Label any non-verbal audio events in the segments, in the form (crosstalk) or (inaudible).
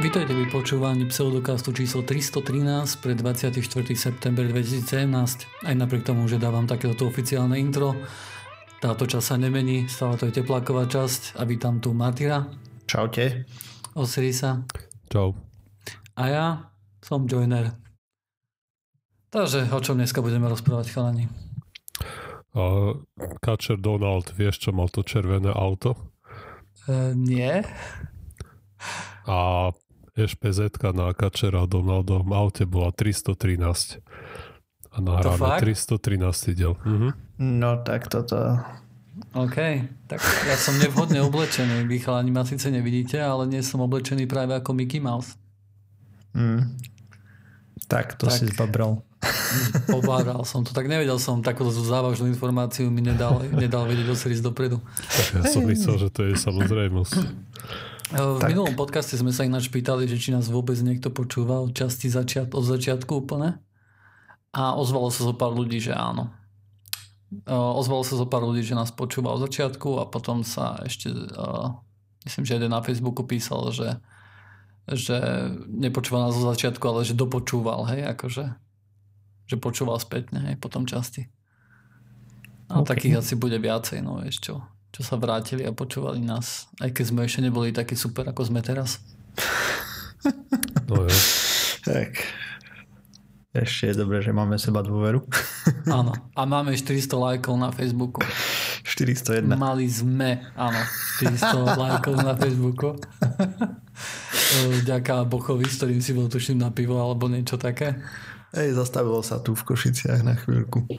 Vítajte pri počúvaní pseudokastu číslo 313 pre 24. september 2017. Aj napriek tomu, že dávam takéto oficiálne intro, táto časť sa nemení, stále to je tepláková časť a vítam tu Martyra. Čaute. Osirisa. Čau. A ja som Joiner. Takže o čom dneska budeme rozprávať, chalani? A Kačer Donald, vieš, čo mal to červené auto? E, nie. A špz na Kačera Donaldovom aute bola 313. A nahráme 313 diel. Mhm. No tak toto... OK, tak ja som nevhodne oblečený. Vy chalani ma síce nevidíte, ale nie som oblečený práve ako Mickey Mouse. Mm. Tak, to tak. si zbabral. (laughs) Obáral som to, tak nevedel som takúto závažnú informáciu mi nedal, nedal vedieť Osiris dopredu. Ja som myslel, že to je samozrejmosť. V tak. minulom podcaste sme sa ináč pýtali, že či nás vôbec niekto počúva od časti začiat, od začiatku úplne. A ozvalo sa zo pár ľudí, že áno. Ozvalo sa zo pár ľudí, že nás počúva od začiatku a potom sa ešte, myslím, že jeden na Facebooku písal, že, že nepočúva nás zo začiatku, ale že dopočúval, hej, akože že počúval spätne aj po tom časti. A okay. takých asi bude viacej, no čo, čo sa vrátili a počúvali nás, aj keď sme ešte neboli takí super, ako sme teraz. No jo. Tak. Ešte je dobré, že máme seba dôveru. (laughs) Áno. A máme 400 lajkov na Facebooku. 401. Mali sme, áno, 400 lajkov na Facebooku. (laughs) Ďaká Bochovi, s ktorým si bol tuším na pivo alebo niečo také. Hej, zastavilo sa tu v Košiciach na chvíľku.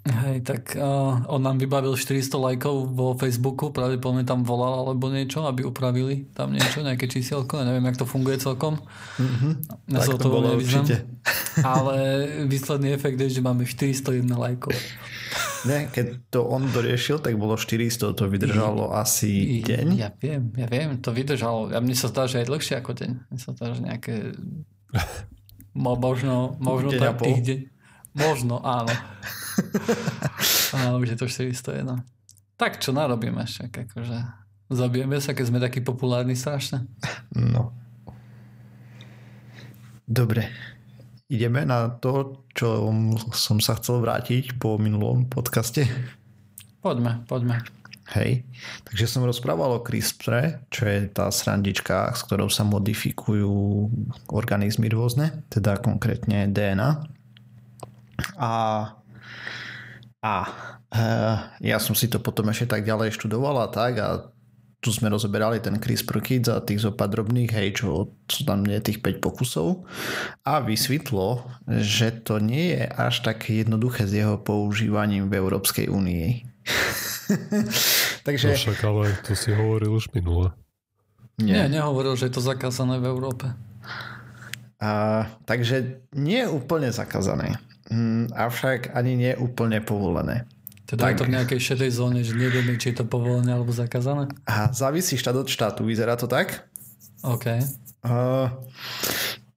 Hej, tak uh, on nám vybavil 400 lajkov vo Facebooku, pravdepodobne tam volal alebo niečo, aby upravili tam niečo, nejaké čísielko, ja neviem, jak to funguje celkom. Mm-hmm. Ja tak to bolo určite. Ale výsledný efekt je, že máme 401 lajkov. Ne, keď to on doriešil, tak bolo 400, to vydržalo asi deň. Ja viem, ja viem, to vydržalo. Ja mne sa zdá, že aj dlhšie ako deň. Mne sa zdá, že nejaké (laughs) Možno, možno deň tak tých deň. Možno, áno. (laughs) A už je to 401. Tak čo narobíme však, akože zabijeme sa, keď sme takí populárni strašne. No. Dobre. Ideme na to, čo som sa chcel vrátiť po minulom podcaste. Poďme, poďme. Hej. Takže som rozprával o CRISPR, čo je tá srandička, s ktorou sa modifikujú organizmy rôzne, teda konkrétne DNA. A, a e, ja som si to potom ešte tak ďalej študoval a tak a tu sme rozoberali ten CRISPR kit za tých zo drobných, hej, čo sú tam nie tých 5 pokusov a vysvetlo, že to nie je až také jednoduché s jeho používaním v Európskej únii. (laughs) Takže... No však ale to si hovoril už minule. Nie. Nie, nehovoril, že je to zakázané v Európe. A, takže nie je úplne zakázané. Mm, avšak ani nie úplne povolené. Teda tak. je to v nejakej šedej zóne, že nevieme, či je to povolené alebo zakázané? Aha, závisí štát od štátu. Vyzerá to tak? OK. Uh,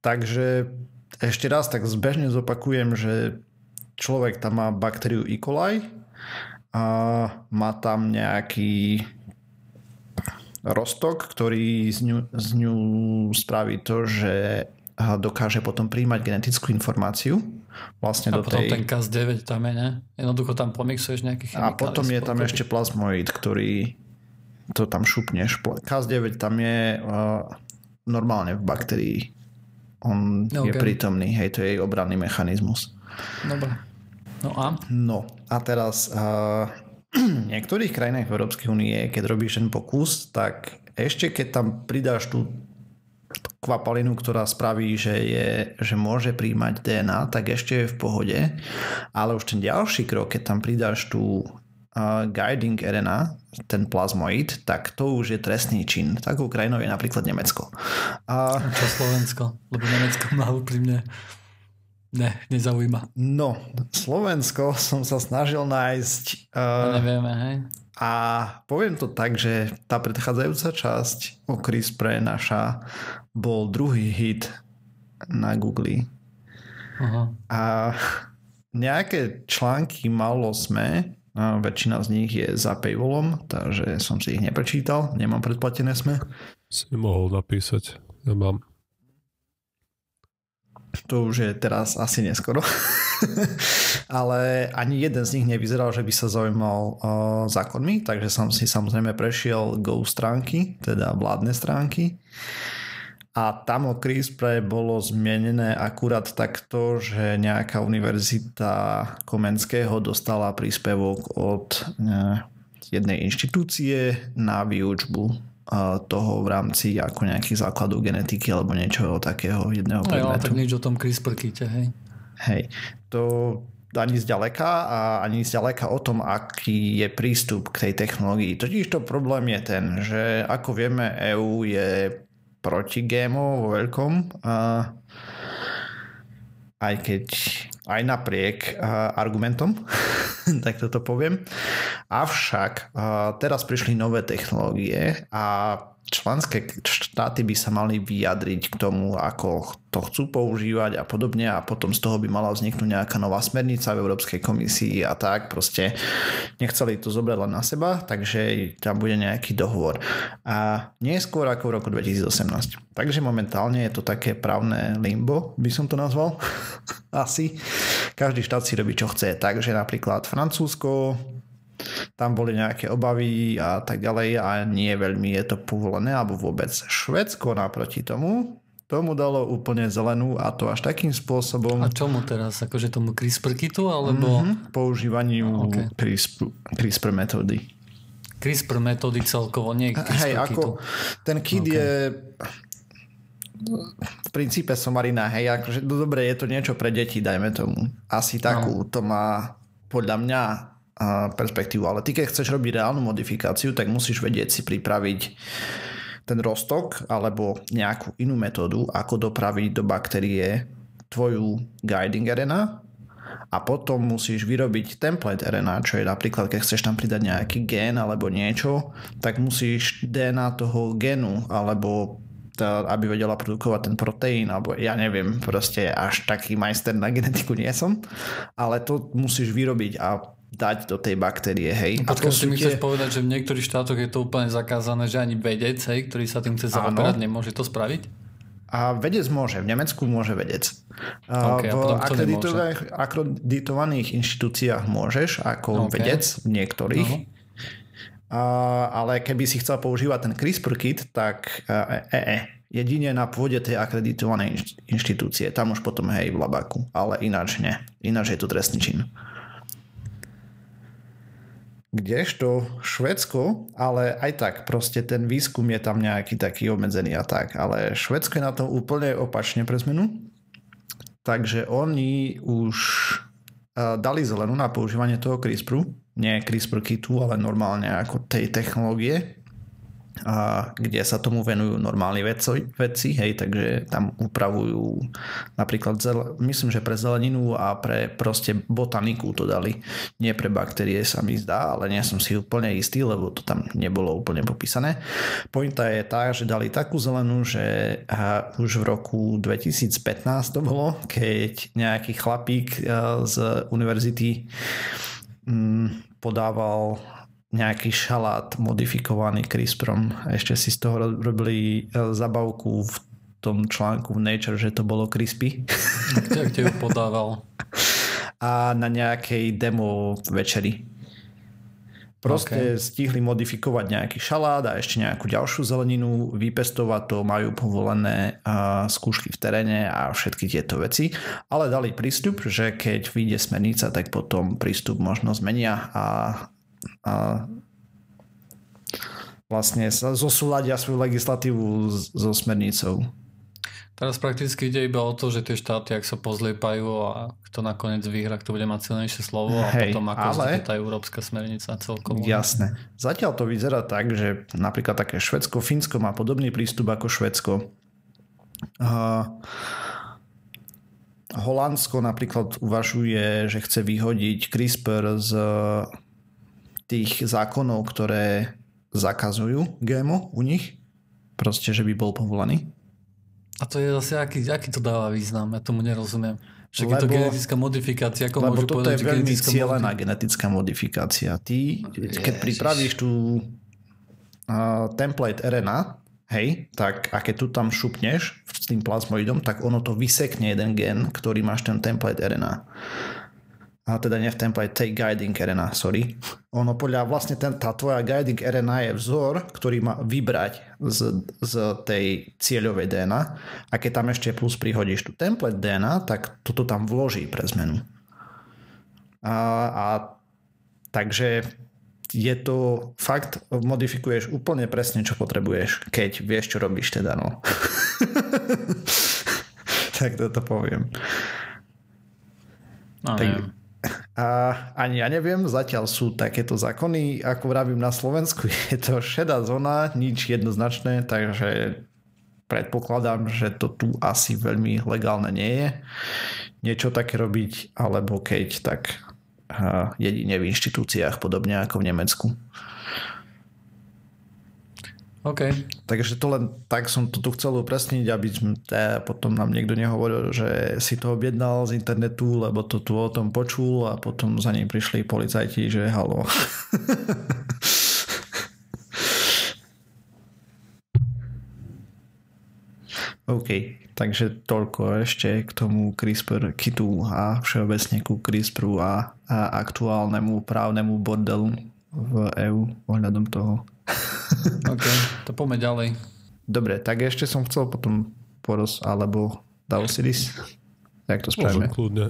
takže ešte raz tak zbežne zopakujem, že človek tam má baktériu E. coli, a má tam nejaký rostok, ktorý z ňu, z ňu spraví to, že dokáže potom príjmať genetickú informáciu vlastne a do potom tej... ten Cas9 tam je, ne? Jednoducho tam pomixuješ nejaký A potom je tam ešte plasmoid, ktorý to tam šupneš. Cas9 tam je uh, normálne v baktérii. On okay. je prítomný, hej, to je jej obranný mechanizmus. Dobre. No a? No a teraz uh, (clears throat) v niektorých krajinách Európskej únie, keď robíš ten pokus, tak ešte keď tam pridáš tú kvapalinu, ktorá spraví, že, je, že môže príjmať DNA, tak ešte je v pohode. Ale už ten ďalší krok, keď tam pridáš tú uh, guiding RNA, ten plazmoid, tak to už je trestný čin. Takou krajinou je napríklad Nemecko. A... Čo Slovensko? Lebo Nemecko má úprimne Ne, nezaujíma. No, Slovensko som sa snažil nájsť. Uh, nevieme, hej. A poviem to tak, že tá predchádzajúca časť o CRISPR naša bol druhý hit na Google. Uh-huh. A nejaké články malo sme, a väčšina z nich je za paywallom, takže som si ich neprečítal, nemám predplatené sme. Si mohol napísať, ja mám. To už je teraz asi neskoro. (laughs) Ale ani jeden z nich nevyzeral, že by sa zaujímal uh, zákonmi, takže som si samozrejme prešiel Go stránky, teda vládne stránky. A tam o CRISPR bolo zmienené akurát takto, že nejaká univerzita Komenského dostala príspevok od uh, jednej inštitúcie na výučbu toho v rámci ako nejakých základov genetiky alebo niečoho takého jedného predmetu. No jo, tak nič o tom CRISPR hej. Hej, to ani zďaleka a ani zďaleka o tom, aký je prístup k tej technológii. Totiž to problém je ten, že ako vieme, EU je proti GMO vo veľkom, a aj keď aj napriek argumentom, (laughs) tak toto poviem. Avšak teraz prišli nové technológie a členské štáty by sa mali vyjadriť k tomu, ako to chcú používať a podobne a potom z toho by mala vzniknúť nejaká nová smernica v Európskej komisii a tak proste nechceli to zobrať len na seba, takže tam bude nejaký dohovor. A nie skôr ako v roku 2018. Takže momentálne je to také právne limbo, by som to nazval. (laughs) Asi. Každý štát si robí čo chce. Takže napríklad Francúzsko, tam boli nejaké obavy a tak ďalej a nie veľmi je to povolené alebo vôbec. Švedsko naproti tomu tomu dalo úplne zelenú a to až takým spôsobom... A čomu teraz? Akože tomu CRISPR kitu alebo... Mm-hmm, používaniu okay. CRISPR, CRISPR metódy. CRISPR metódy celkovo, nie CRISPR Hej, ako ten kit okay. je v princípe somarina, hej, akože no dobre, je to niečo pre deti, dajme tomu. Asi takú, no. to má podľa mňa perspektívu. Ale ty, keď chceš robiť reálnu modifikáciu, tak musíš vedieť si pripraviť ten rostok alebo nejakú inú metódu, ako dopraviť do baktérie tvoju guiding RNA a potom musíš vyrobiť template RNA, čo je napríklad, keď chceš tam pridať nejaký gen alebo niečo, tak musíš DNA toho genu alebo tá, aby vedela produkovať ten proteín, alebo ja neviem, proste až taký majster na genetiku nie som, ale to musíš vyrobiť a dať do tej baktérie, hej. Počkaj, si mi tie... chceš povedať, že v niektorých štátoch je to úplne zakázané, že ani vedec, hej, ktorý sa tým chce zaoberať, nemôže to spraviť? A vedec môže, v Nemecku môže vedec. Okay, v akreditovaných, akreditovaných inštitúciách môžeš ako okay. vedec v niektorých. Uh-huh. A, ale keby si chcel používať ten CRISPR kit, tak e, e, e, jedine na pôde tej akreditovanej inštitúcie. Tam už potom hej v labaku, ale ináč nie. Ináč je to trestný čin. Kdežto Švedsko, ale aj tak proste ten výskum je tam nejaký taký obmedzený a tak, ale Švedsko je na to úplne opačne pre zmenu. Takže oni už dali zelenú na používanie toho CRISPRu, nie CRISPR kitu, ale normálne ako tej technológie a kde sa tomu venujú normálni vedci, vedci hej, takže tam upravujú napríklad, zel, myslím, že pre zeleninu a pre proste botaniku to dali. Nie pre baktérie sa mi zdá, ale nie som si úplne istý, lebo to tam nebolo úplne popísané. Pointa je tá, že dali takú zelenú, že už v roku 2015 to bolo, keď nejaký chlapík z univerzity mm, podával nejaký šalát modifikovaný CRISPRom. Ešte si z toho robili e, zabavku v tom článku v Nature, že to bolo crispy. Kde, kde ju podával? A na nejakej demo večeri. Proste okay. stihli modifikovať nejaký šalát a ešte nejakú ďalšiu zeleninu, vypestovať to, majú povolené uh, skúšky v teréne a všetky tieto veci, ale dali prístup, že keď vyjde smernica, tak potom prístup možno zmenia a a vlastne sa zosúľadia svoju legislatívu so smernicou. Teraz prakticky ide iba o to, že tie štáty, ak sa pozliepajú a kto nakoniec vyhra, kto bude mať silnejšie slovo a Hej, potom ako ale... tá európska smernica celkovo. Jasné. Zatiaľ to vyzerá tak, že napríklad také Švedsko, Fínsko má podobný prístup ako Švedsko. Uh, Holandsko napríklad uvažuje, že chce vyhodiť CRISPR z tých zákonov, ktoré zakazujú GMO u nich, proste, že by bol povolaný. A to je zase, aký, aký to dáva význam? Ja tomu nerozumiem. Však lebo, je to genetická modifikácia, ako lebo môžu toto povedať, je veľmi cieľená genetická modifikácia. Ty, Ježiš. keď pripravíš tú uh, template RNA, hej, tak a keď tu tam šupneš s tým plasmoidom, tak ono to vysekne jeden gen, ktorý máš ten template RNA a teda nie v template, tej guiding RNA, sorry. Ono podľa vlastne ten, tá tvoja guiding RNA je vzor, ktorý má vybrať z, z tej cieľovej DNA a keď tam ešte plus prihodíš tú template DNA, tak toto tam vloží pre zmenu. A, a takže je to fakt, modifikuješ úplne presne, čo potrebuješ, keď vieš, čo robíš teda, no. (laughs) tak toto poviem. No, tak, a ani ja neviem, zatiaľ sú takéto zákony, ako vravím na Slovensku, (laughs) je to šedá zóna, nič jednoznačné, takže predpokladám, že to tu asi veľmi legálne nie je. Niečo také robiť, alebo keď, tak jedine v inštitúciách, podobne ako v Nemecku. OK. Takže to len tak som to tu chcel upresniť, aby e, potom nám niekto nehovoril, že si to objednal z internetu, lebo to tu o tom počul a potom za ním prišli policajti, že halo. (laughs) OK, takže toľko ešte k tomu CRISPR kitu a všeobecne ku CRISPRu a, a aktuálnemu právnemu bordelu v EU ohľadom toho. (laughs) OK, to poďme ďalej. Dobre, tak ešte som chcel potom poros, alebo Dausiris. Jak to spravíme? Môžem kľudne.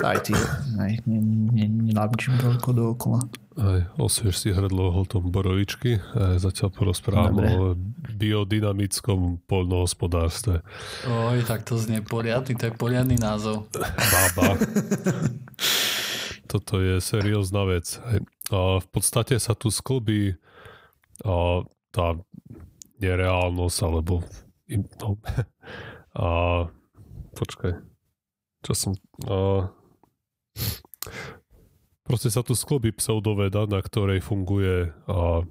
Aj ty, aj, nenávidím toľko dookola. Aj, osvieš si hrdlo holtom borovičky a zatiaľ porozprávam Dobre. o biodynamickom poľnohospodárstve. Oj, tak to znie poriadny, to je poriadny názov. Baba. (laughs) Toto je seriózna vec. A v podstate sa tu sklbí a tá nereálnosť, alebo no, (laughs) a počkaj, čo som a, proste sa tu sklobí pseudoveda, na ktorej funguje a,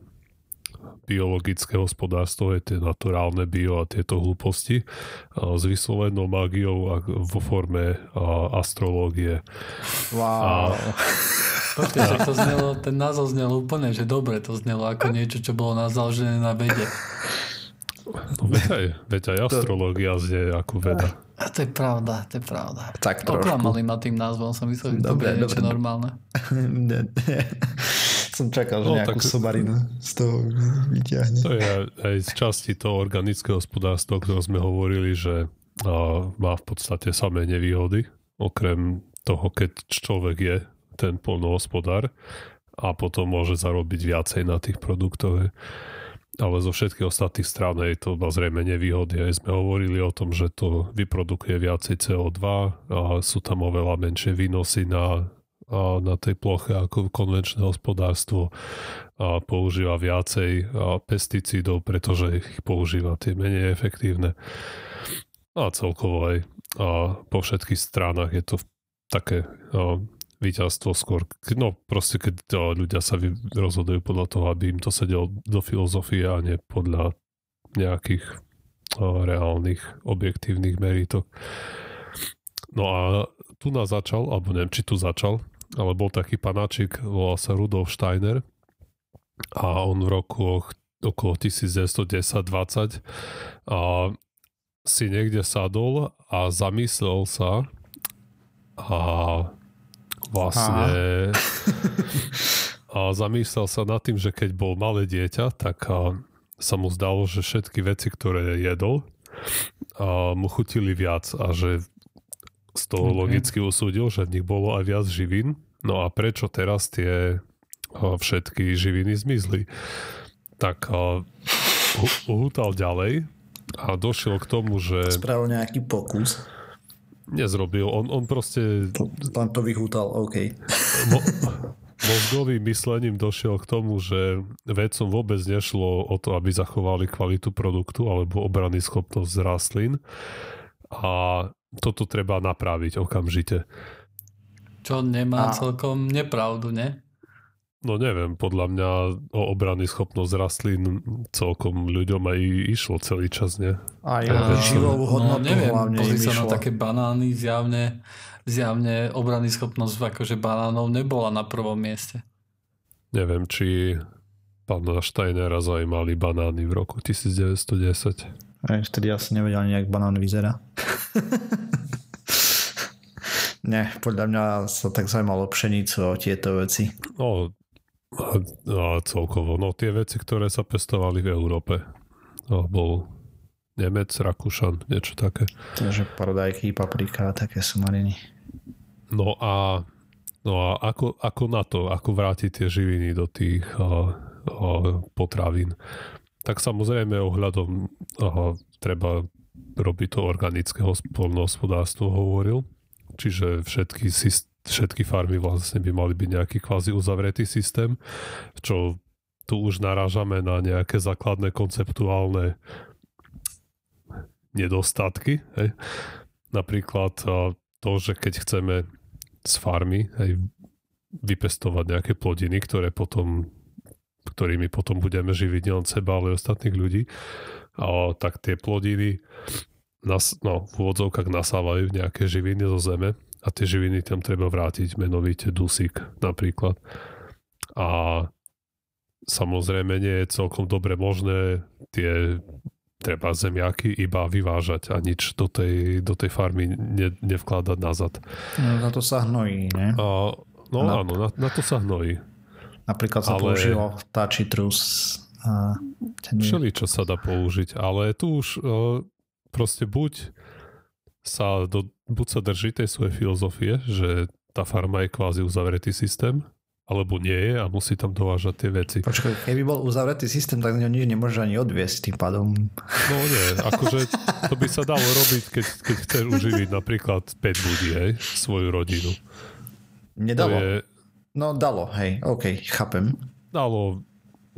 biologické hospodárstvo, je tie naturálne bio a tieto hlúposti a, s vyslovenou mágiou a, vo forme a, astrológie. Wow. A, (laughs) Počkej, že to znelo, ten názov znel úplne, že dobre to znelo ako niečo, čo bolo založené na vede. No veď aj, veď aj astrológia znie ako veda. A to je pravda, to je pravda. Tak trošku. Oklamali ma tým názvom, som myslel, že to je niečo normálne. (laughs) som čakal, že no, nejakú tak, somarinu z toho vyťahne. To je aj z časti toho organického hospodárstva, o ktorom sme hovorili, že a, má v podstate samé nevýhody, okrem toho, keď človek je ten polnohospodár a potom môže zarobiť viacej na tých produktoch. Ale zo všetkých ostatných strán je to zrejme nevýhody. Aj sme hovorili o tom, že to vyprodukuje viacej CO2 a sú tam oveľa menšie výnosy na, na tej ploche ako konvenčné hospodárstvo a používa viacej pesticídov, pretože ich používa tie menej efektívne. A celkovo aj a po všetkých stranách je to také a, víťazstvo skôr, no proste keď ľudia sa rozhodujú podľa toho, aby im to sedelo do filozofie a nie podľa nejakých reálnych, objektívnych meritok. No a tu nás začal, alebo neviem, či tu začal, ale bol taký panáčik, volal sa Rudolf Steiner a on v roku okolo 1910-20 a si niekde sadol a zamyslel sa a vlastne a zamýšľal sa nad tým, že keď bol malé dieťa, tak a, sa mu zdalo, že všetky veci, ktoré jedol, a, mu chutili viac a že z toho okay. logicky usúdil, že v nich bolo aj viac živín. No a prečo teraz tie všetky živiny zmizli? Tak a, uhútal ďalej a došiel k tomu, že... Spravil nejaký pokus nezrobil. On, on proste... Len to vyhútal, OK. Mo, (laughs) mozgovým myslením došiel k tomu, že vedcom vôbec nešlo o to, aby zachovali kvalitu produktu alebo obrany schopnosť z rastlín a toto treba napraviť okamžite. Čo nemá a... celkom nepravdu, ne? No neviem, podľa mňa o obrany schopnosť rastlín celkom ľuďom aj išlo celý čas, nie? Aj o živovú hodnotu no, neviem, hlavne pozri sa na také banány, zjavne, zjavne obrany schopnosť akože banánov nebola na prvom mieste. Neviem, či pána Steinera zaujímali banány v roku 1910. Aj vtedy asi nevedel ani, jak banán vyzerá. (laughs) Nie, podľa mňa sa tak zaujímalo pšenicu o tieto veci. No, a, a celkovo, no tie veci, ktoré sa pestovali v Európe. No, bol Nemec, Rakúšan, niečo také. Takže paradajky, paprika, také sú mariny. No a, no a ako, ako na to, ako vrátiť tie živiny do tých a, a, potravín? Tak samozrejme ohľadom a, treba robiť to organické spolnohospodárstvo, hovoril. Čiže všetky, všetky farmy vlastne by mali byť nejaký kvázi uzavretý systém, čo tu už narážame na nejaké základné konceptuálne nedostatky. Hej. Napríklad to, že keď chceme z farmy hej, vypestovať nejaké plodiny, ktoré potom, ktorými potom budeme živiť nielen seba, ale aj ostatných ľudí, a, tak tie plodiny nas, no, v úvodzovkách nasávajú nejaké živiny zo zeme a tie živiny tam treba vrátiť, menovite dusík napríklad. A samozrejme nie je celkom dobre možné tie treba zemiaky iba vyvážať a nič do tej, do tej farmy ne, nevkladať nazad. No, na to sa hnojí, ne? A, no na... áno, na, na to sa hnojí. Napríklad sa ale... použilo vtáči trus. A. Všeli, čo sa dá použiť, ale tu už uh, proste buď sa, do, buď sa drží tej svojej filozofie, že tá farma je kvázi uzavretý systém alebo nie je a musí tam dovážať tie veci. Počkaj, keby bol uzavretý systém, tak nič nemôže ani odviesť tým pádom. No nie, akože to by sa dalo robiť, keď, keď chceš uživiť napríklad 5 ľudí, hej, svoju rodinu. Nedalo. Je... No dalo, hej, OK, chápem. Dalo,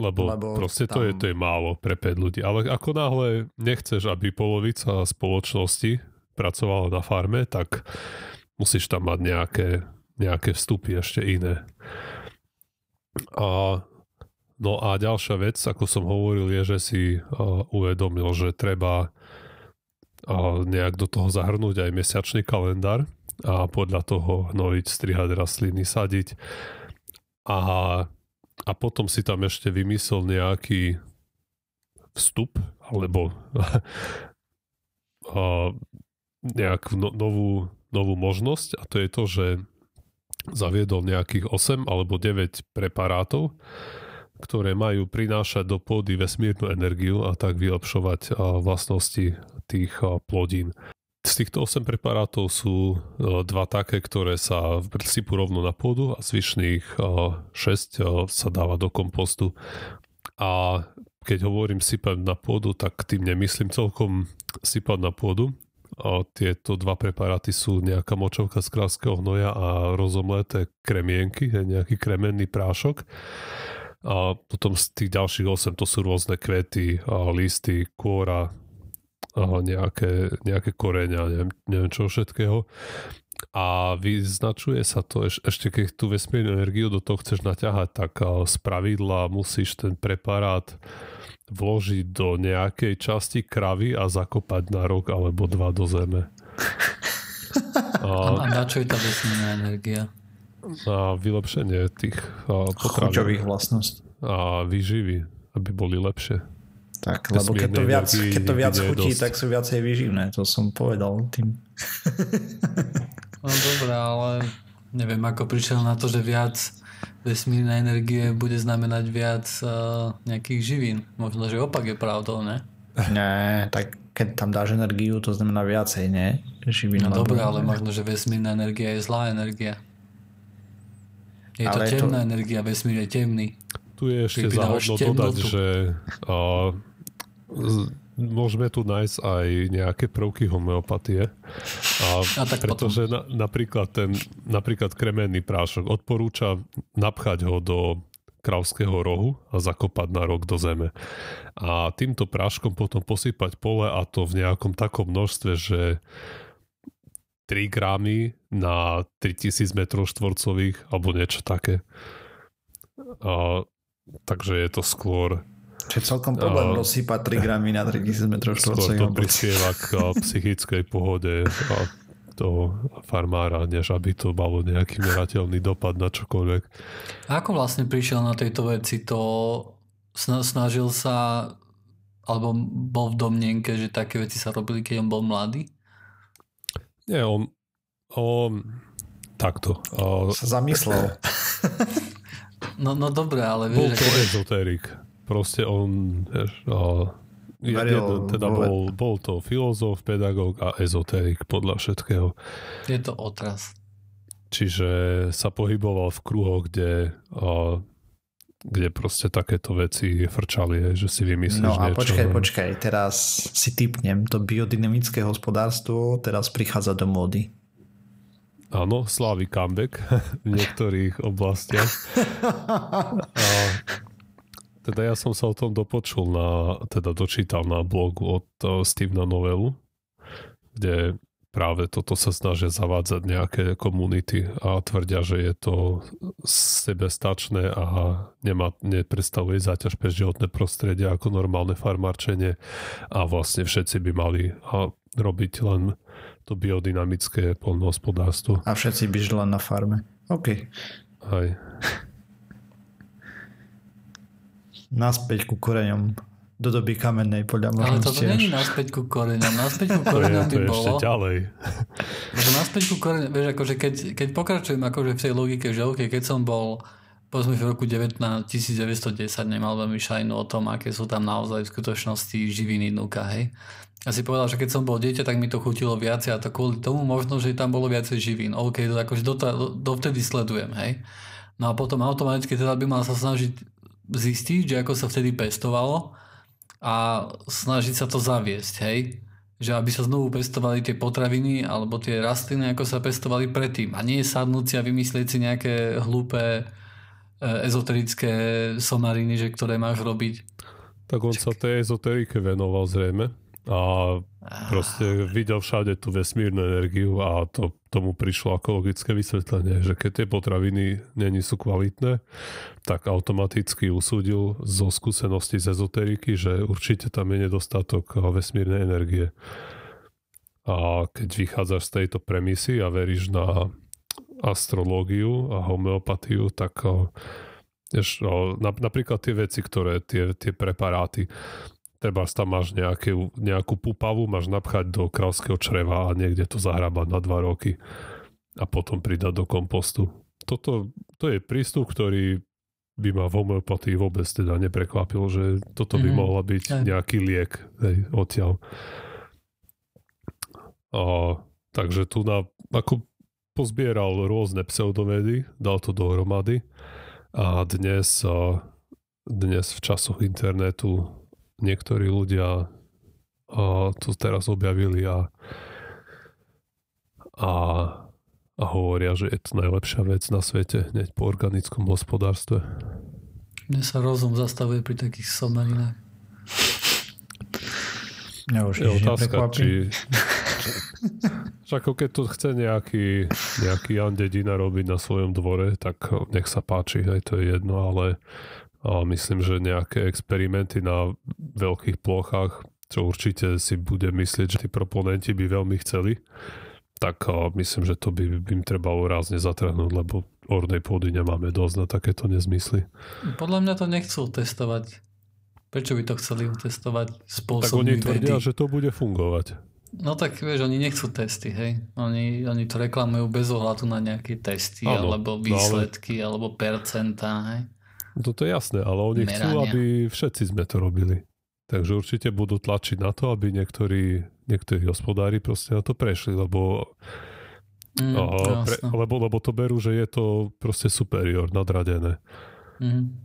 lebo, lebo proste tam... to, je, to je málo pre 5 ľudí. Ale ako náhle nechceš, aby polovica spoločnosti pracovala na farme, tak musíš tam mať nejaké, nejaké vstupy ešte iné. A, no a ďalšia vec, ako som hovoril, je, že si uh, uvedomil, že treba uh, nejak do toho zahrnúť aj mesiačný kalendár a podľa toho hnojiť, strihať rastliny, sadiť. A, a potom si tam ešte vymyslel nejaký vstup, alebo (laughs) uh, nejakú no, novú, novú možnosť a to je to, že zaviedol nejakých 8 alebo 9 preparátov, ktoré majú prinášať do pôdy vesmírnu energiu a tak vylepšovať vlastnosti tých plodín. Z týchto 8 preparátov sú dva také, ktoré sa princípu rovno na pôdu a zvyšných 6 sa dáva do kompostu. A keď hovorím sypať na pôdu, tak tým nemyslím celkom sypať na pôdu, a tieto dva preparáty sú nejaká močovka z kráľského hnoja a rozomleté kremienky, nejaký kremenný prášok. A potom z tých ďalších 8 to sú rôzne kvety, a listy, kôra, a nejaké, nejaké koreňa, neviem, neviem čo všetkého. A vyznačuje sa to, eš, ešte keď tú vesmírnu energiu do toho chceš naťahať, tak z pravidla musíš ten preparát vložiť do nejakej časti kravy a zakopať na rok alebo dva do zeme. (laughs) A, a na čo je tá vesmírna energia? Na vylepšenie tých potravín. Chuťových vlastností. A výživy, aby boli lepšie. Tak, lebo keď to viac, keď to viac chutí, dosť. tak sú viacej výživné. To som povedal tým. no dobré, ale neviem, ako prišiel na to, že viac vesmírna energie bude znamenať viac uh, nejakých živín. Možno, že opak je pravdou, ne? Nie, tak keď tam dáš energiu, to znamená viacej, nie? Živín. No dobré, ale možno, že vesmírna energia je zlá energia. Je ale to temná to... energia, vesmír je temný. Tu je ešte záhodno dodať, že uh, môžeme tu nájsť aj nejaké prvky homeopatie. A, a tak pretože na, napríklad ten napríklad kremenný prášok odporúča napchať ho do kravského rohu a zakopať na rok do zeme. A týmto práškom potom posypať pole a to v nejakom takom množstve, že 3 gramy na 3000 m štvorcových alebo niečo také. A, takže je to skôr Čiže celkom problém uh, rozsypať 3 gramy na 3000 m štvorcových. to prispieva k psychickej pohode a toho farmára, než aby to malo nejaký merateľný dopad na čokoľvek. A ako vlastne prišiel na tejto veci? To snažil sa Alebo bol v domnenke, že také veci sa robili, keď on bol mladý? Nie, on, on takto. Uh, sa zamyslel. (laughs) no, no dobré, ale vieš... Bol to ako... Proste on, vieš, uh, jeden, teda bol, bol to filozof, pedagóg a ezoterik podľa všetkého. Je to otras. Čiže sa pohyboval v kruhoch, kde uh, kde proste takéto veci frčali, že si vymyslíš No a niečo. počkaj, počkaj, teraz si typnem, to biodynamické hospodárstvo teraz prichádza do módy. Áno, slávy comeback v niektorých oblastiach. A (laughs) teda ja som sa o tom dopočul na, teda dočítal na blogu od Stevena Novelu, kde práve toto sa snažia zavádzať nejaké komunity a tvrdia, že je to sebestačné a nemá, nepredstavuje záťaž pre životné prostredie ako normálne farmárčenie a vlastne všetci by mali robiť len to biodynamické polnohospodárstvo. A všetci by žili len na farme. OK. Aj. (laughs) Naspäť ku koreňom do doby kamennej, podľa možnosti. Ale toto není naspäť ku koreňom. Naspäť ku koreňom by bolo... ešte ďalej. Lebo naspäť ku koreňom, vieš, akože keď, keď pokračujem akože v tej logike, že OK, keď som bol povedzme v roku 19, 1910 nemal veľmi šajnu o tom, aké sú tam naozaj v skutočnosti živiny núka, hej. Ja si povedal, že keď som bol dieťa, tak mi to chutilo viacej a to kvôli tomu možno, že tam bolo viacej živín. OK, to akože do, do, dovtedy sledujem, hej. No a potom automaticky teda by mal sa snažiť zistiť, že ako sa vtedy pestovalo a snažiť sa to zaviesť, hej? Že aby sa znovu pestovali tie potraviny alebo tie rastliny, ako sa pestovali predtým. A nie sadnúť si a vymyslieť si nejaké hlúpe e, ezoterické somariny, že ktoré máš robiť. Tak on Čak. sa tej ezoterike venoval zrejme a proste videl všade tú vesmírnu energiu a to, tomu prišlo ako logické vysvetlenie, že keď tie potraviny není sú kvalitné, tak automaticky usúdil zo skúsenosti z ezoteriky, že určite tam je nedostatok vesmírnej energie. A keď vychádzaš z tejto premisy a veríš na astrológiu a homeopatiu, tak Vieš, napríklad tie veci, ktoré, tie, tie preparáty, treba tam máš nejakú, nejakú pupavu, máš napchať do kráľského čreva a niekde to zahrábať na dva roky a potom pridať do kompostu. Toto to je prístup, ktorý by ma v homeopatii vôbec teda neprekvapil, že toto by mm-hmm. mohla byť Aj. nejaký liek hej, odtiaľ. A, takže tu na, ako pozbieral rôzne pseudovedy, dal to dohromady a dnes, a dnes v časoch internetu niektorí ľudia a to teraz objavili a, a, a hovoria, že je to najlepšia vec na svete hneď po organickom hospodárstve. Mne sa rozum zastavuje pri takých somarinách. Mňa už je otázka, či, ako keď to chce nejaký, nejaký Jan Dedina robiť na svojom dvore, tak nech sa páči, aj to je jedno, ale a myslím, že nejaké experimenty na veľkých plochách, čo určite si bude myslieť, že tí proponenti by veľmi chceli, tak myslím, že to by, by im trebalo rázne zatrhnúť, lebo ornej pôdy nemáme dosť na takéto nezmysly. Podľa mňa to nechcú testovať. Prečo by to chceli testovať spôsobom Tak oni tvrdia, vedy? že to bude fungovať. No tak vieš, oni nechcú testy, hej. Oni, oni to reklamujú bez ohľadu na nejaké testy, ano, alebo výsledky, no ale... alebo percentá, hej. Toto je jasné, ale oni Merania. chcú, aby všetci sme to robili. Takže určite budú tlačiť na to, aby niektorí, niektorí hospodári proste na to prešli, lebo, mm, a, pre, lebo, lebo to berú, že je to proste superior, nadradené. Mm.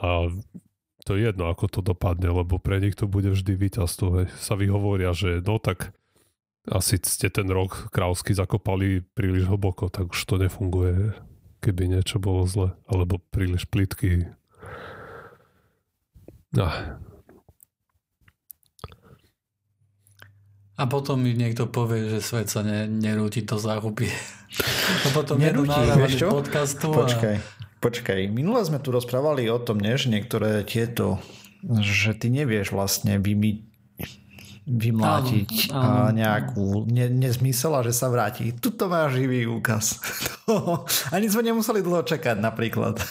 A to je jedno, ako to dopadne, lebo pre nich to bude vždy víťazstvo. Sa vyhovoria, že no tak asi ste ten rok kráľsky zakopali príliš hlboko, tak už to nefunguje keby niečo bolo zle, alebo príliš plitký. Ah. A potom mi niekto povie, že svet sa ne, nerúti to záhuby. A potom nerúti, vieš čo? podcastu. Počkaj, a... počkaj. Minule sme tu rozprávali o tom, nie, že niektoré tieto, že ty nevieš vlastne vymyť vymlátiť áno, áno. nejakú ne, nezmysel a že sa vráti. Tuto máš živý úkaz. (laughs) Ani sme nemuseli dlho čakať napríklad. (laughs)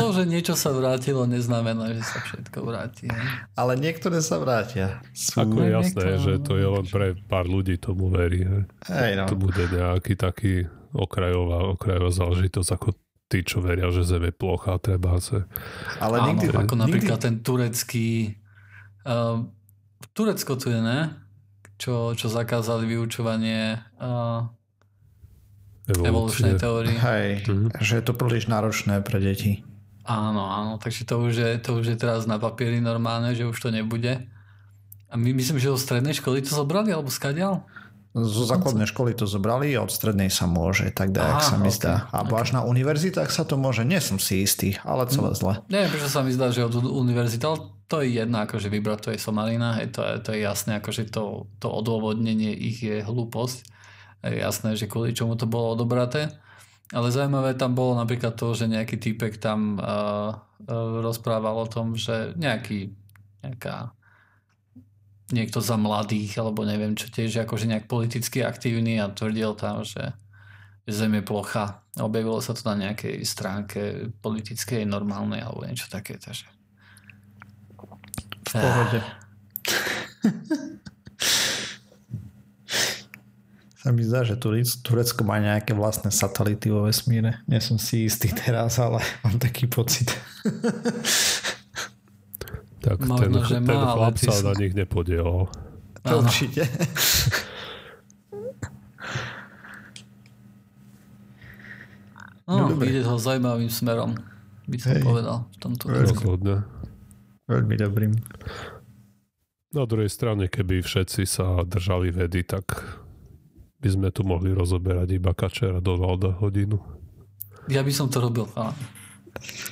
To, že niečo sa vrátilo, neznamená, že sa všetko vráti. Ne? Ale niektoré sa vrátia. Sú... Ako je jasné, niektoré, že to je len pre pár ľudí tomu verí. Hej, no. To bude nejaký taký okrajová, okrajová záležitosť ako tí, čo veria, že Zem je plocha, treba sa... Ale Áno, nikdy, ako nikdy... napríklad ten turecký uh, Turecko tu je, ne? Čo, čo zakázali vyučovanie uh, evolučnej teórie. Hej, mhm. že je to príliš náročné pre deti. Áno, áno, takže to už, je, to už je teraz na papieri normálne, že už to nebude. A my myslím, že od strednej školy to zobrali, alebo skadial? Zo základnej školy to zobrali a od strednej sa môže, tak dajak sa mi okay, zdá. A okay. až na univerzitách sa to môže, nie som si istý, ale celé zle. Nie, prečo sa mi zdá, že od univerzity, ale to je jedno, akože vybrať to je somalina, hej, to je, to je jasné, akože to, to odôvodnenie ich je hlúposť. Je jasné, že kvôli čomu to bolo odobraté. Ale zaujímavé tam bolo napríklad to, že nejaký týpek tam uh, uh, rozprával o tom, že nejaký, nejaká niekto za mladých, alebo neviem čo tiež, akože nejak politicky aktívny a tvrdil tam, že Zem je plocha. Objavilo sa to na nejakej stránke politickej, normálnej alebo niečo také. Takže... V pohode. sa mi zdá, že Turecko má nejaké vlastné satelity vo vesmíre. Nie som si istý teraz, ale mám taký pocit. Tak Možno, ten, že ten má, chlap sa na nich nepodielal. To určite. No, no ide ho zaujímavým smerom, by som Hej. povedal v tomto Rozhodne. Veľmi dobrým. Na druhej strane, keby všetci sa držali vedy, tak by sme tu mohli rozoberať iba Kačera Donalda hodinu. Ja by som to robil, ale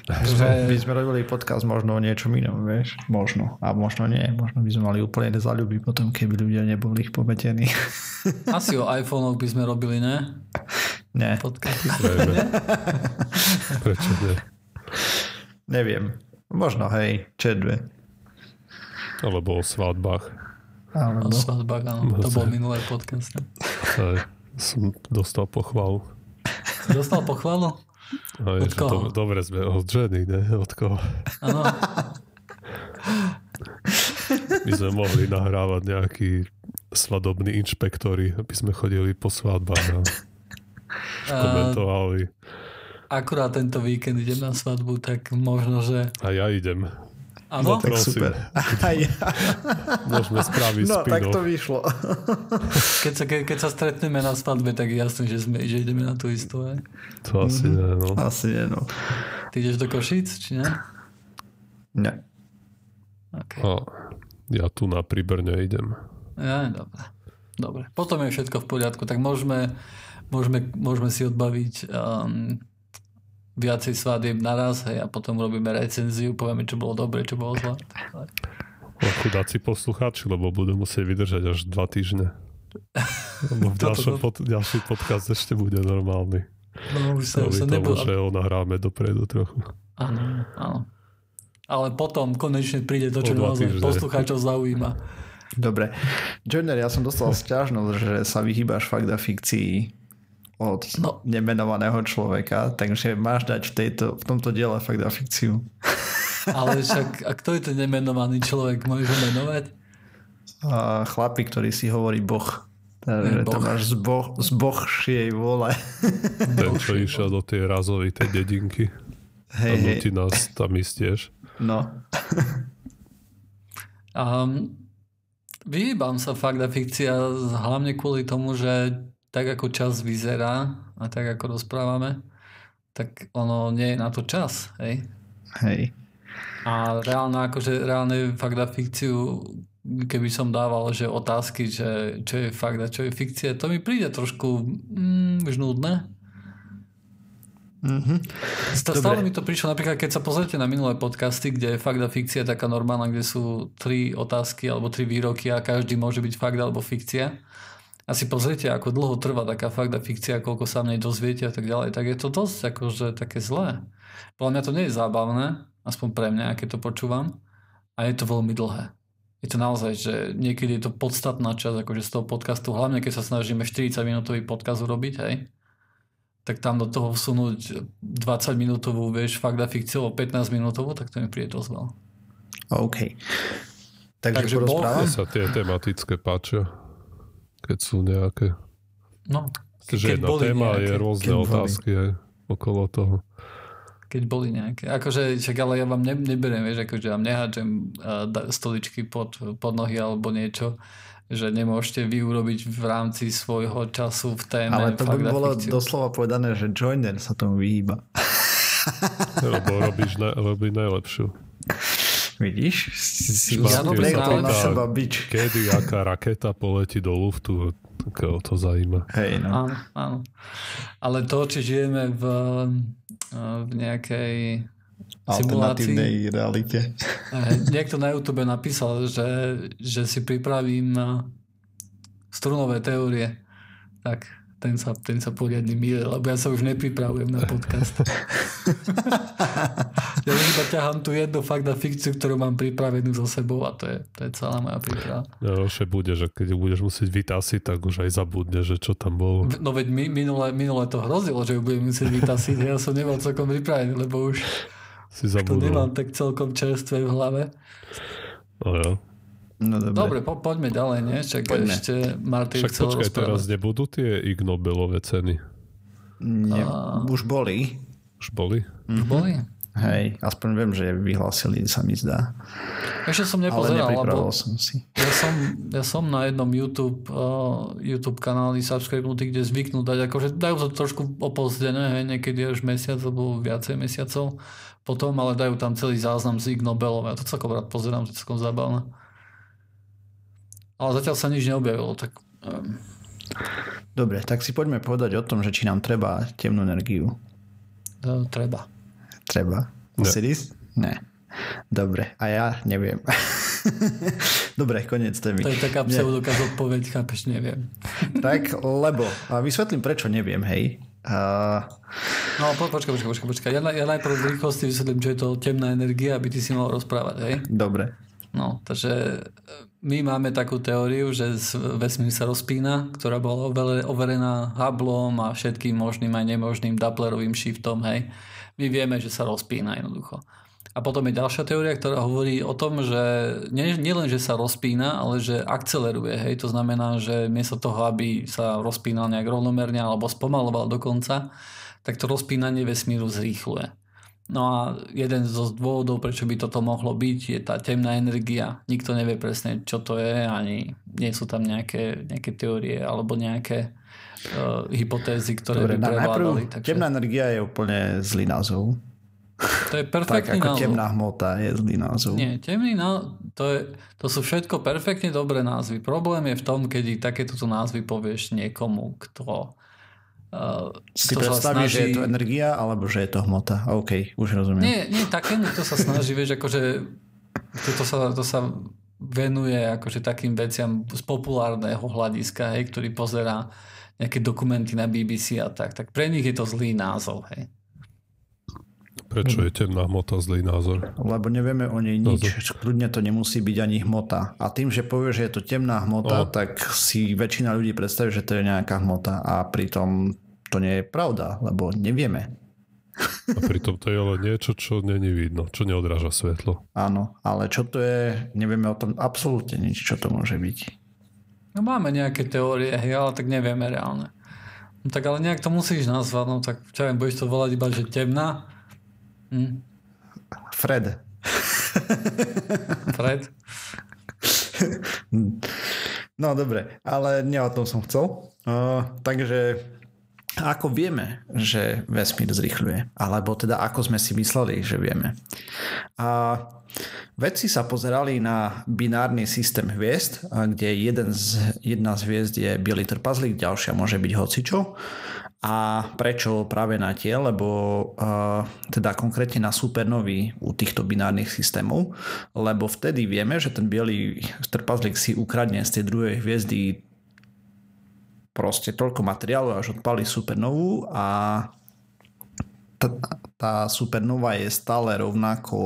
že... By sme robili podcast možno o niečom inom, vieš? Možno. A možno nie. Možno by sme mali úplne zaľuby potom, keby ľudia neboli ich pometení. (laughs) Asi o iPhone by sme robili, ne? Nie. Podcast. Prečo nie? Neviem. Možno, hej, čedve. Alebo o svadbách. Alebo... O svadbách, áno. To bol minulý podcast. Hej, som dostal pochvalu. Dostal pochvalu? No, od koho? To, dobre sme od ženy, ne? Od koho? Áno. My sme mohli nahrávať nejaký svadobní inšpektori, aby sme chodili po svadbách a komentovali. Akurát tento víkend idem na svadbu, tak možno, že... A ja idem. Áno? No, tak super. (laughs) Môžeme spraviť No, spin tak to vyšlo. (laughs) keď, sa, ke, keď sa stretneme na svadbe, tak je jasné, že, sme, že ideme na tú istú. Aj? To asi mm-hmm. nie, no. Asi nie, no. Ty ideš do Košic, či nie? Nie. Okay. A ja tu na Pribrne idem. Ja, dobre. Dobre. Potom je všetko v poriadku. Tak môžeme, môžeme, môžeme si odbaviť um, viacej svadieb naraz hej, a potom robíme recenziu, povieme, čo bolo dobre, čo bolo zlé. No, chudáci poslucháči, lebo budú musieť vydržať až dva týždne. Lebo (laughs) v ďalšom pod, ďalší podcast ešte bude normálny. No už sa, už sa tomu, že ho nahráme dopredu trochu. Áno, áno. Ale potom konečne príde to, čo naozaj poslucháčov zaujíma. Dobre. Joiner, ja som dostal sťažnosť, že sa vyhýbaš fakt a fikcii od no. nemenovaného človeka, takže máš dať v, tejto, v tomto diele fakt a fikciu. (laughs) Ale však, a kto je ten nemenovaný človek? Môžeš ho menovať? A chlapi, ktorý si hovorí Boh. Takže boh. to máš z, boh, z bohšej vole. (laughs) Ten, čo išiel do tej razovitej dedinky. Hej, a nutí nás tam ísť tiež. No. (laughs) um, vyhýbam sa fakt a fikcia hlavne kvôli tomu, že tak ako čas vyzerá a tak ako rozprávame, tak ono nie je na to čas, hej? Hej. A reálne, akože reálne fakt a fikciu, keby som dával, že otázky, že čo je fakt a čo je fikcia, to mi príde trošku mm, už nudné. Mm-hmm. Stále mi to prišlo, napríklad keď sa pozrite na minulé podcasty, kde je fakt a fikcia taká normálna, kde sú tri otázky alebo tri výroky a každý môže byť fakt alebo fikcia a si pozrite, ako dlho trvá taká fakt a fikcia, koľko sa nej dozviete a tak ďalej, tak je to dosť akože také zlé. Podľa mňa to nie je zábavné, aspoň pre mňa, keď to počúvam. A je to veľmi dlhé. je to naozaj, že niekedy je to podstatná časť akože z toho podcastu, hlavne keď sa snažíme 40 minútový podcast urobiť, hej, tak tam do toho vsunúť 20 minútovú, vieš, fakt a fikciu 15 minútovú, tak to mi príde dosť veľa. OK. Takže, Takže porozprávam? sa tie tematické páčia, keď sú nejaké. No, že jedna téma nejaké, je rôzne otázky aj okolo toho. Keď boli nejaké. Akože, čak, ale ja vám ne, neberiem, vieš, akože vám nehádžem uh, stoličky pod, pod nohy alebo niečo že nemôžete vy urobiť v rámci svojho času v téme. Ale to by bolo fikciu. doslova povedané, že joiner sa tomu vyhýba. Lebo robíš, na, robí najlepšiu. Vidíš? Si ja na seba bič. Kedy aká raketa poletí do luftu, tak to zaujíma. Hej, no. Áno, áno. Ale to, či žijeme v, v nejakej alternatívnej realite. Niekto na YouTube napísal, že, že si pripravím strunové teórie. Tak ten sa, ten sa poriadne míle, lebo ja sa už nepripravujem na podcast. (laughs) ja iba ťahám tu jednu fakt na fikciu, ktorú mám pripravenú so sebou a to je, to je celá moja príprava. Najhoršie bude, že keď budeš musieť vytasiť, tak už aj zabudne, že čo tam bolo. No veď mi, minule, minule to hrozilo, že ju budem musieť vytasiť. Ja som nemal celkom pripravený, lebo už si zabudol. To nemám tak celkom čerstvé v hlave. No jo. No dobre. Dobre, po, poďme ďalej, nie? Čak poďme. ešte Martin Však počkaj, rozprávať. teraz nebudú tie Ig Nobelové ceny? Nie, a... už boli. Už boli? Už mm-hmm. boli? Hej, aspoň viem, že vyhlásili, sa mi zdá. Ešte som nepozeral, lebo som si. Ja, som, ja som na jednom YouTube, uh, YouTube kanáli subscribenutý, kde zvyknú dať, akože dajú to trošku opozdené, hej, niekedy až mesiac alebo viacej mesiacov potom, ale dajú tam celý záznam z Ig Nobelov. Ja to celkom rád pozerám, to je celkom zábavné. Ale zatiaľ sa nič neobjavilo, tak... Um... Dobre, tak si poďme povedať o tom, že či nám treba temnú energiu. No, treba. Treba. Osiris? Ne. Dobre, a ja neviem. (laughs) Dobre, koniec témy. To je taká pseudokaz odpoveď, chápeš, neviem. (laughs) tak, lebo, a vysvetlím prečo neviem, hej. Uh... No po, počkaj, počkaj, počkaj, počkaj. Ja, ja najprv v rýchlosti vysvetlím, čo je to temná energia, aby ty si mohol rozprávať, hej? Dobre. No, takže my máme takú teóriu, že vesmír sa rozpína, ktorá bola overená Hubbleom a všetkým možným aj nemožným Dopplerovým shiftom, hej. My vieme, že sa rozpína jednoducho. A potom je ďalšia teória, ktorá hovorí o tom, že nielen, nie že sa rozpína, ale že akceleruje. Hej? To znamená, že miesto toho, aby sa rozpínal nejak rovnomerne alebo spomaloval dokonca, tak to rozpínanie vesmíru zrýchluje. No a jeden zo dôvodov, prečo by toto mohlo byť, je tá temná energia. Nikto nevie presne, čo to je, ani nie sú tam nejaké, nejaké teórie alebo nejaké uh, hypotézy, ktoré Dobre, by prevládali. Takže... Temná energia je úplne zlý názov. To je perfektný tak ako názov. temná hmota je zlý názov. Nie, temný názov, to, je, to sú všetko perfektne dobré názvy. Problém je v tom, keď takéto názvy povieš niekomu, kto si predstavíš, snaží... že je to energia, alebo že je to hmota. OK, už rozumiem. Nie, nie takému, kto sa snaží, vieš, akože to sa, to sa venuje akože takým veciam z populárneho hľadiska, hej, ktorý pozerá nejaké dokumenty na BBC a tak, tak pre nich je to zlý názov, hej. Prečo je temná hmota zlý názor? Lebo nevieme o nej nič. Názor. Kľudne to nemusí byť ani hmota. A tým, že povie, že je to temná hmota, o. tak si väčšina ľudí predstaví, že to je nejaká hmota. A pritom to nie je pravda, lebo nevieme. A pritom to je ale niečo, čo není vidno, čo neodráža svetlo. Áno, ale čo to je, nevieme o tom absolútne nič, čo to môže byť. No máme nejaké teórie, ale tak nevieme reálne. No tak ale nejak to musíš nazvať, no tak čo viem, budeš to volať iba, že temná, Hm. Fred. (laughs) Fred? (laughs) No dobre, ale nie o tom som chcel. Uh, takže ako vieme, že vesmír zrychľuje? Alebo teda ako sme si mysleli, že vieme? A vedci sa pozerali na binárny systém hviezd, kde jeden z, jedna z hviezd je biely trpazlík, ďalšia môže byť hocičo a prečo práve na tie, lebo uh, teda konkrétne na supernový u týchto binárnych systémov, lebo vtedy vieme, že ten biely trpazlík si ukradne z tej druhej hviezdy proste toľko materiálu, až odpali supernovú a tá, tá supernova je stále rovnako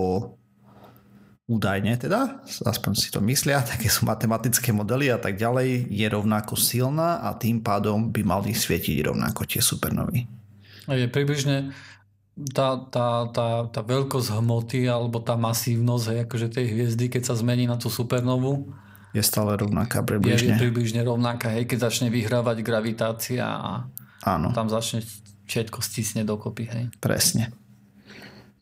údajne teda, aspoň si to myslia, (laughs) také sú matematické modely a tak ďalej, je rovnako silná a tým pádom by mali svietiť rovnako tie supernovy. Je približne tá, tá, tá, tá veľkosť hmoty alebo tá masívnosť hej, akože tej hviezdy, keď sa zmení na tú supernovu, je stále rovnaká približne. Je, je približne rovnaká, hej, keď začne vyhrávať gravitácia a Áno. tam začne všetko stisne dokopy. Hej. Presne.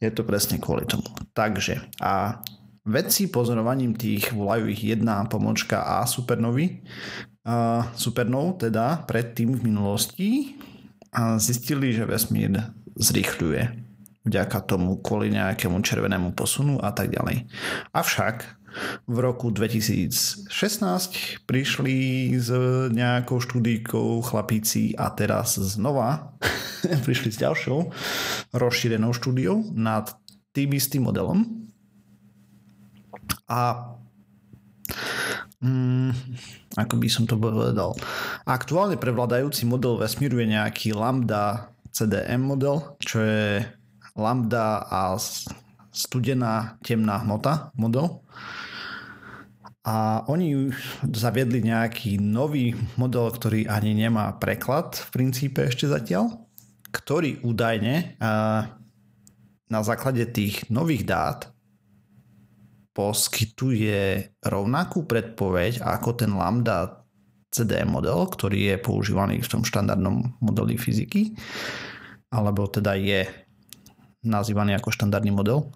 Je to presne kvôli tomu. Takže a vedci pozorovaním tých volajú ich jedna pomočka A supernovy, a supernov teda predtým v minulosti a zistili, že vesmír zrýchľuje vďaka tomu kvôli nejakému červenému posunu a tak ďalej. Avšak v roku 2016 prišli s nejakou štúdíkou chlapíci a teraz znova (laughs) prišli s ďalšou rozšírenou štúdiou nad tým istým modelom. A mm, ako by som to povedal, aktuálne prevládajúci model vesmíru je nejaký lambda CDM model, čo je lambda a studená temná hmota model. A oni zaviedli nejaký nový model, ktorý ani nemá preklad v princípe ešte zatiaľ, ktorý údajne na základe tých nových dát poskytuje rovnakú predpoveď ako ten lambda CD model, ktorý je používaný v tom štandardnom modeli fyziky, alebo teda je nazývaný ako štandardný model.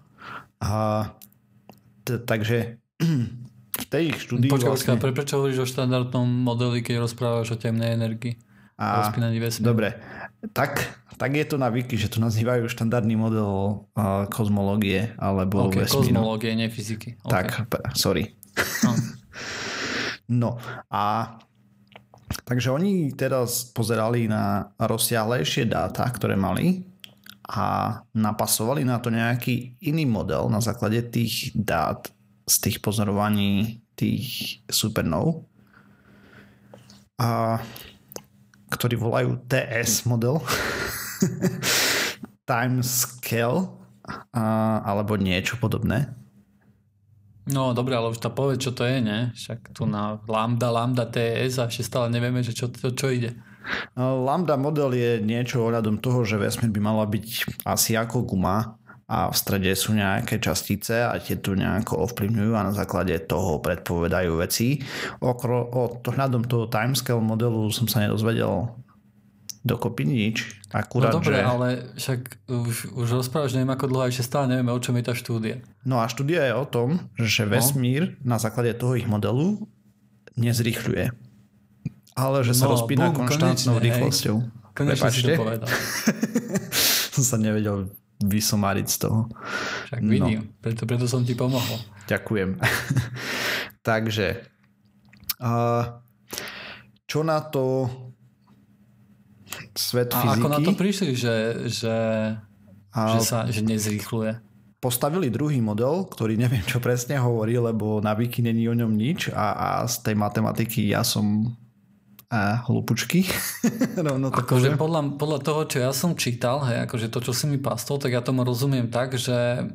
A t- takže v tej štúdii Počkaj, vlastne... prečo hovoríš o štandardnom modeli, keď rozprávaš o temnej energii? A, dobre, tak, tak je to na wiki, že to nazývajú štandardný model uh, kozmológie alebo okay, vesmíru. kozmológie, nie fyziky. Okay. Tak, sorry. No. (laughs) no a takže oni teraz pozerali na rozsiahlejšie dáta, ktoré mali a napasovali na to nejaký iný model na základe tých dát z tých pozorovaní tých supernov, a, ktorí volajú TS model, (laughs) time scale a, alebo niečo podobné. No dobre, ale už to povedz, čo to je, ne? Však tu na lambda, lambda TS a ešte stále nevieme, že čo, čo, čo ide. Lambda model je niečo ohľadom toho, že vesmír by mala byť asi ako guma, a v strede sú nejaké častice a tie tu nejako ovplyvňujú a na základe toho predpovedajú veci. Okro, o hľadom toho timescale modelu som sa nedozvedel dokopy nič. Akurát, no dobre, že... ale však už, už rozprávaš neviem ako dlho, ešte stále nevieme, o čom je tá štúdia. No a štúdia je o tom, že no. vesmír no. na základe toho ich modelu nezrýchľuje. Ale že sa no, rozpína bum, konštantnou konečne, rýchlosťou. Konečne si to povedal. (laughs) som sa nevedel vysomariť z toho. Však vidím, no. preto, preto som ti pomohol. Ďakujem. (laughs) Takže, uh, čo na to svet A fyziky? ako na to prišli, že, že, a že sa že nezrýchluje? Postavili druhý model, ktorý neviem, čo presne hovorí, lebo na Wiki není o ňom nič a, a z tej matematiky ja som a hlupučky. (laughs) Rovno akože podľa, podľa toho, čo ja som čítal, hej, akože to, čo si mi pastol, tak ja tomu rozumiem tak, že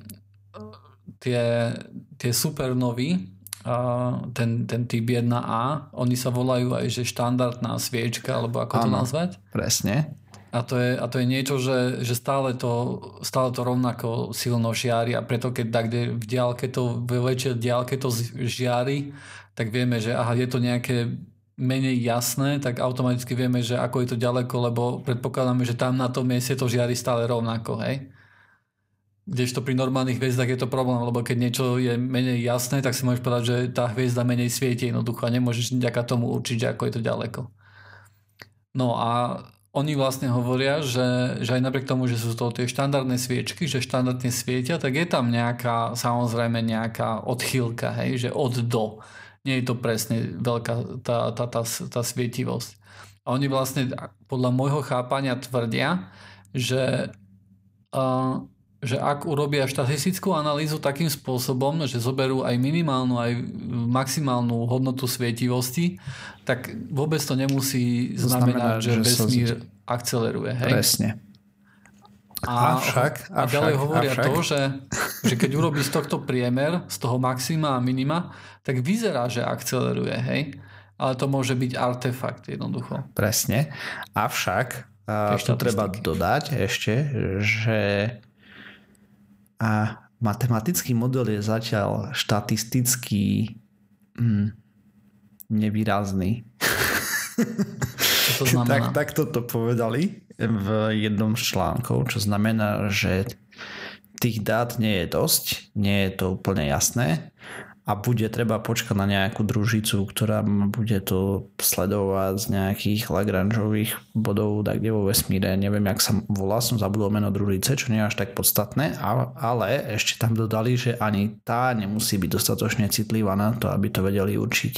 tie, tie supernovy, ten, ten typ 1A, oni sa volajú aj, že štandardná sviečka, alebo ako ano, to nazvať? presne. A to je, a to je niečo, že, že stále, to, stále to rovnako silno žiari a preto keď tak v diálke to, v väčšej diálke to žiari, tak vieme, že aha, je to nejaké menej jasné, tak automaticky vieme, že ako je to ďaleko, lebo predpokladáme, že tam na tom mieste to žiari stále rovnako, hej? Kdežto pri normálnych hviezdach je to problém, lebo keď niečo je menej jasné, tak si môžeš povedať, že tá hviezda menej svieti jednoducho a nemôžeš ďaká tomu určiť, že ako je to ďaleko. No a oni vlastne hovoria, že, že aj napriek tomu, že sú to tie štandardné sviečky, že štandardne svietia, tak je tam nejaká, samozrejme nejaká odchýlka, hej, že od do nie je to presne veľká tá, tá, tá, tá svietivosť. A oni vlastne podľa môjho chápania tvrdia, že, uh, že ak urobia štatistickú analýzu takým spôsobom, že zoberú aj minimálnu, aj maximálnu hodnotu svietivosti, tak vôbec to nemusí znamenať, znamená, že, že vesmír sa... akceleruje. Hej? Presne. A, avšak, a ďalej avšak, hovoria avšak. to, že, že keď urobí z tohto priemer, z toho maxima a minima, tak vyzerá, že akceleruje, hej? Ale to môže byť artefakt jednoducho. Presne. Avšak a tu treba dodať ešte, že a matematický model je zatiaľ štatisticky hm, nevýrazný. Čo to (laughs) znamená? tak, tak toto povedali v jednom z článkov, čo znamená, že tých dát nie je dosť, nie je to úplne jasné a bude treba počkať na nejakú družicu, ktorá bude to sledovať z nejakých Lagrangeových bodov, tak kde vo vesmíre, neviem, jak sa volá, som zabudol meno družice, čo nie je až tak podstatné, ale ešte tam dodali, že ani tá nemusí byť dostatočne citlivá na to, aby to vedeli určiť.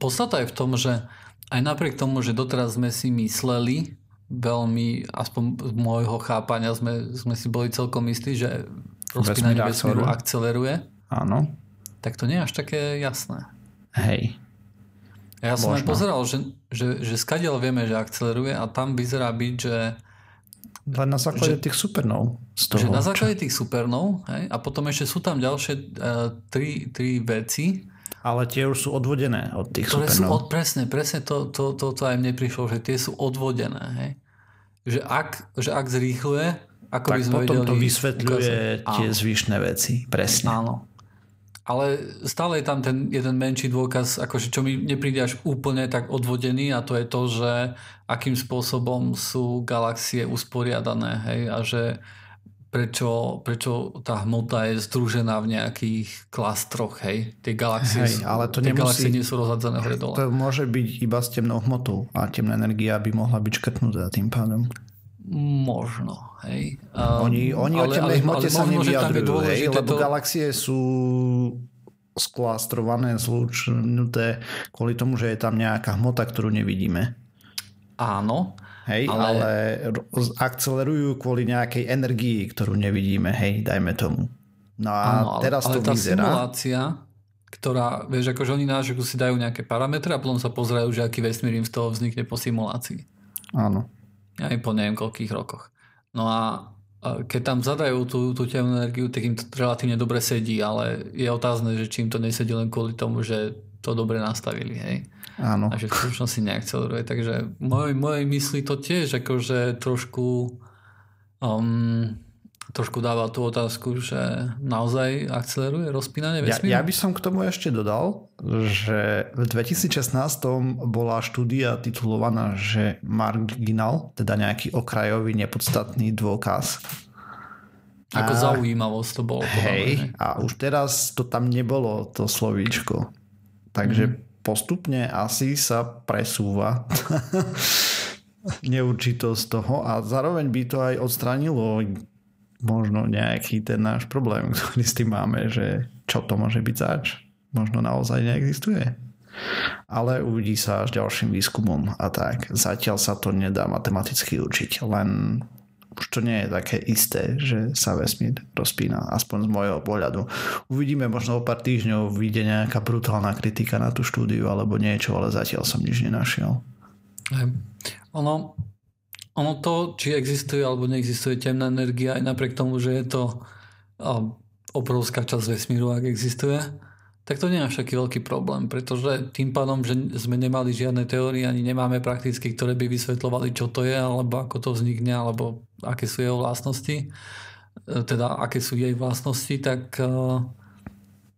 Podstata je v tom, že aj napriek tomu, že doteraz sme si mysleli, veľmi, aspoň z môjho chápania sme, sme si boli celkom istí, že rozpínanie vesmíru akceleruje. Áno. Tak to nie je až také jasné. Hej. Ja som aj pozeral, že, že, že skadiaľ vieme, že akceleruje a tam vyzerá byť, že len na základe že, tých supernov. Z toho, že na základe čo? tých supernov hej? a potom ešte sú tam ďalšie uh, tri, tri veci. Ale tie už sú odvodené od tých ktoré supernov. Sú od, presne, presne to, to, to, to aj mne prišlo, že tie sú odvodené. Hej? Že, ak, že ak zrýchluje, ako tak by sme potom vedeli, to vysvetľuje tie áno. zvyšné veci. Presne. Áno. Ale stále je tam ten jeden menší dôkaz, akože čo mi nepríde až úplne tak odvodený a to je to, že akým spôsobom sú galaxie usporiadané hej, a že prečo, prečo tá hmota je združená v nejakých klastroch, hej. Tie galaxie, hej, ale to tie nemusí, galaxie nie sú rozhadzané hore dole. To môže byť iba s temnou hmotou a temná energia by mohla byť škrtnutá tým pádom. Možno, hej. Um, oni oni ale, o temnej hmote ale sa nevyjadrujú, hej, lebo to... galaxie sú sklastrované, zlúčnuté kvôli tomu, že je tam nejaká hmota, ktorú nevidíme. Áno. Hej, ale... ale akcelerujú kvôli nejakej energii, ktorú nevidíme, hej, dajme tomu. No a Áno, ale, teraz ale to tá vyzerá... simulácia, ktorá, vieš, akože oni náš si dajú nejaké parametre a potom sa pozerajú, že aký vesmír im z toho vznikne po simulácii. Áno. Aj po neviem koľkých rokoch. No a keď tam zadajú tú, tú temnú energiu, tak im to relatívne dobre sedí, ale je otázne, že či im to nesedí len kvôli tomu, že to dobre nastavili, hej. Áno. A že v skutočnosti neakceleruje. Takže mojej mojej mysli to tiež akože trošku um, trošku dáva tú otázku, že naozaj akceleruje rozpínanie vesmíru? Ja, ja by som k tomu ešte dodal, že v 2016 bola štúdia titulovaná, že marginal, teda nejaký okrajový nepodstatný dôkaz. Ako a, zaujímavosť to bolo. Hej, a už teraz to tam nebolo, to slovíčko. Takže mm. postupne asi sa presúva (laughs) neurčitosť toho a zároveň by to aj odstranilo možno nejaký ten náš problém, (laughs) ktorý s tým máme, že čo to môže byť zač. Možno naozaj neexistuje. Ale uvidí sa až ďalším výskumom a tak. Zatiaľ sa to nedá matematicky učiť, len už to nie je také isté, že sa vesmír rozpína, aspoň z môjho pohľadu. Uvidíme, možno o pár týždňov vyjde nejaká brutálna kritika na tú štúdiu alebo niečo, ale zatiaľ som nič nenašiel. Ono, ono to, či existuje alebo neexistuje temná energia, aj napriek tomu, že je to obrovská časť vesmíru, ak existuje, tak to nie je až taký veľký problém, pretože tým pádom, že sme nemali žiadne teórie, ani nemáme prakticky, ktoré by vysvetľovali, čo to je, alebo ako to vznikne, alebo aké sú jeho vlastnosti, e, teda aké sú jej vlastnosti, tak e,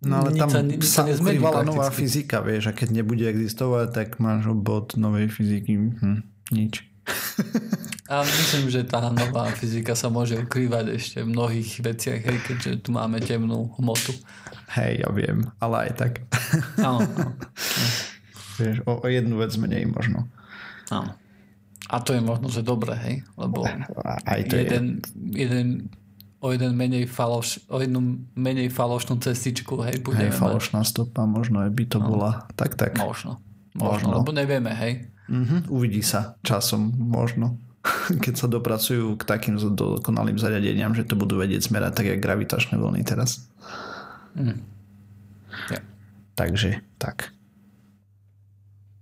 No ale tam sa, sa ukrývala nová fyzika, vieš, a keď nebude existovať, tak máš obod novej fyziky. Hm, nič. (laughs) A myslím, že tá nová fyzika sa môže ukrývať ešte v mnohých veciach, hej, keďže tu máme temnú hmotu. Hej, ja viem, ale aj tak. Áno. (laughs) Vieš, o, o jednu vec menej možno. Áno. A to je možno, že dobré, hej? Lebo aj to jeden, je... jeden, o, jeden menej faloš, o jednu menej falošnú cestičku, hej, budeme Hej, falošná stopa, možno by to no. bola. Tak, tak. Možno. Možno, možno. lebo nevieme, hej. Mm-hmm, uvidí sa časom, možno. (laughs) Keď sa dopracujú k takým dokonalým zariadeniam, že to budú vedieť zmerať tak, jak gravitačné vlny teraz. Mm. Ja. Takže tak.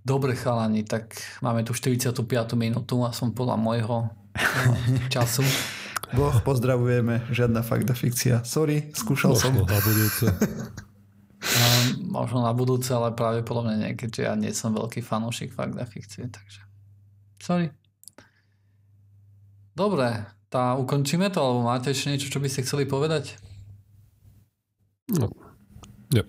Dobre chalani, tak máme tu 45. minútu a som podľa môjho eh, času. (laughs) Boh, pozdravujeme, žiadna fakta fikcia. Sorry, skúšal som. na budúce. (laughs) Um, možno na budúce, ale pravdepodobne nie, keďže ja nie som veľký fanúšik fakta fikcie, takže sorry. Dobre, tá ukončíme to, alebo máte ešte niečo, čo by ste chceli povedať? No, nie.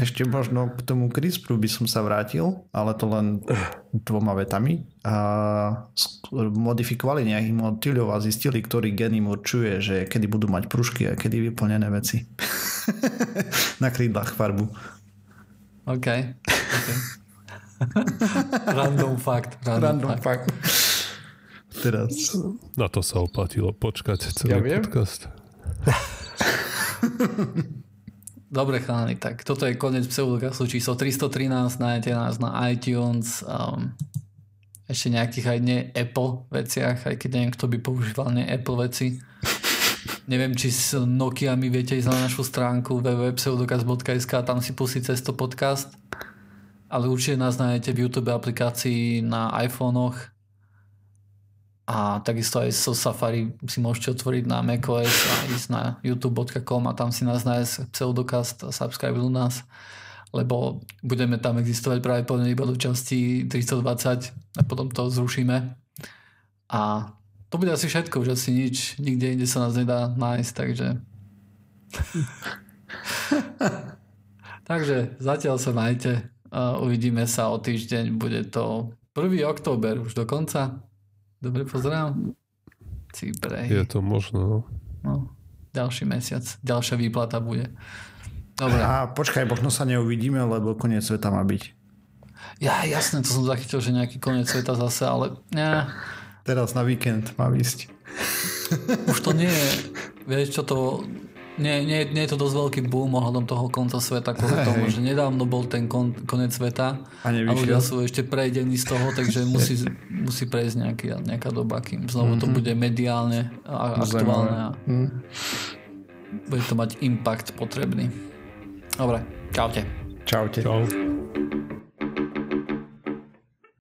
Ešte možno k tomu CRISPRu by som sa vrátil, ale to len dvoma vetami. A modifikovali nejakých motýľov a zistili, ktorý gen im určuje, že kedy budú mať pružky a kedy vyplnené veci. (laughs) Na krídlach farbu. OK. okay. (laughs) random fact. Random, random fact. fact. Teraz. Na to sa oplatilo počkať celý ja viem. podcast. (laughs) Dobre chalani, tak toto je koniec pseudokastu číslo 313, nájdete nás na iTunes, um, ešte nejakých aj ne Apple veciach, aj keď neviem, kto by používal ne Apple veci. neviem, či s Nokia mi viete ísť na našu stránku www.pseudokast.sk tam si pustiť cesto podcast. Ale určite nás nájdete v YouTube aplikácii na iPhonech a takisto aj so Safari si môžete otvoriť na macOS a ísť na youtube.com a tam si nás nájsť pseudokast a subscribe u nás lebo budeme tam existovať práve po iba do časti 320 a potom to zrušíme. A to bude asi všetko, už asi nič, nikde inde sa nás nedá nájsť, takže... (laughs) takže zatiaľ sa majte. Uvidíme sa o týždeň, bude to 1. október už dokonca. Dobre pozerám. Cipre. Je to možno. No. no. Ďalší mesiac. Ďalšia výplata bude. Dobre. A počkaj, možno sa neuvidíme, lebo koniec sveta má byť. Ja, jasné, to som zachytil, že nejaký koniec sveta zase, ale... Ja. Teraz na víkend má ísť. Už to nie je... Vieš, čo to nie, nie, nie je to dosť veľký boom ohľadom toho konca sveta kvôli hey, tomu, že nedávno bol ten kon, konec sveta a, a ľudia sú ešte prejdení z toho, takže musí, musí prejsť nejaký, nejaká doba, kým znovu mm-hmm. to mhm. bude mediálne a aktuálne a mm. bude to mať impact potrebný. Dobre, čaute. Čaute. Čau.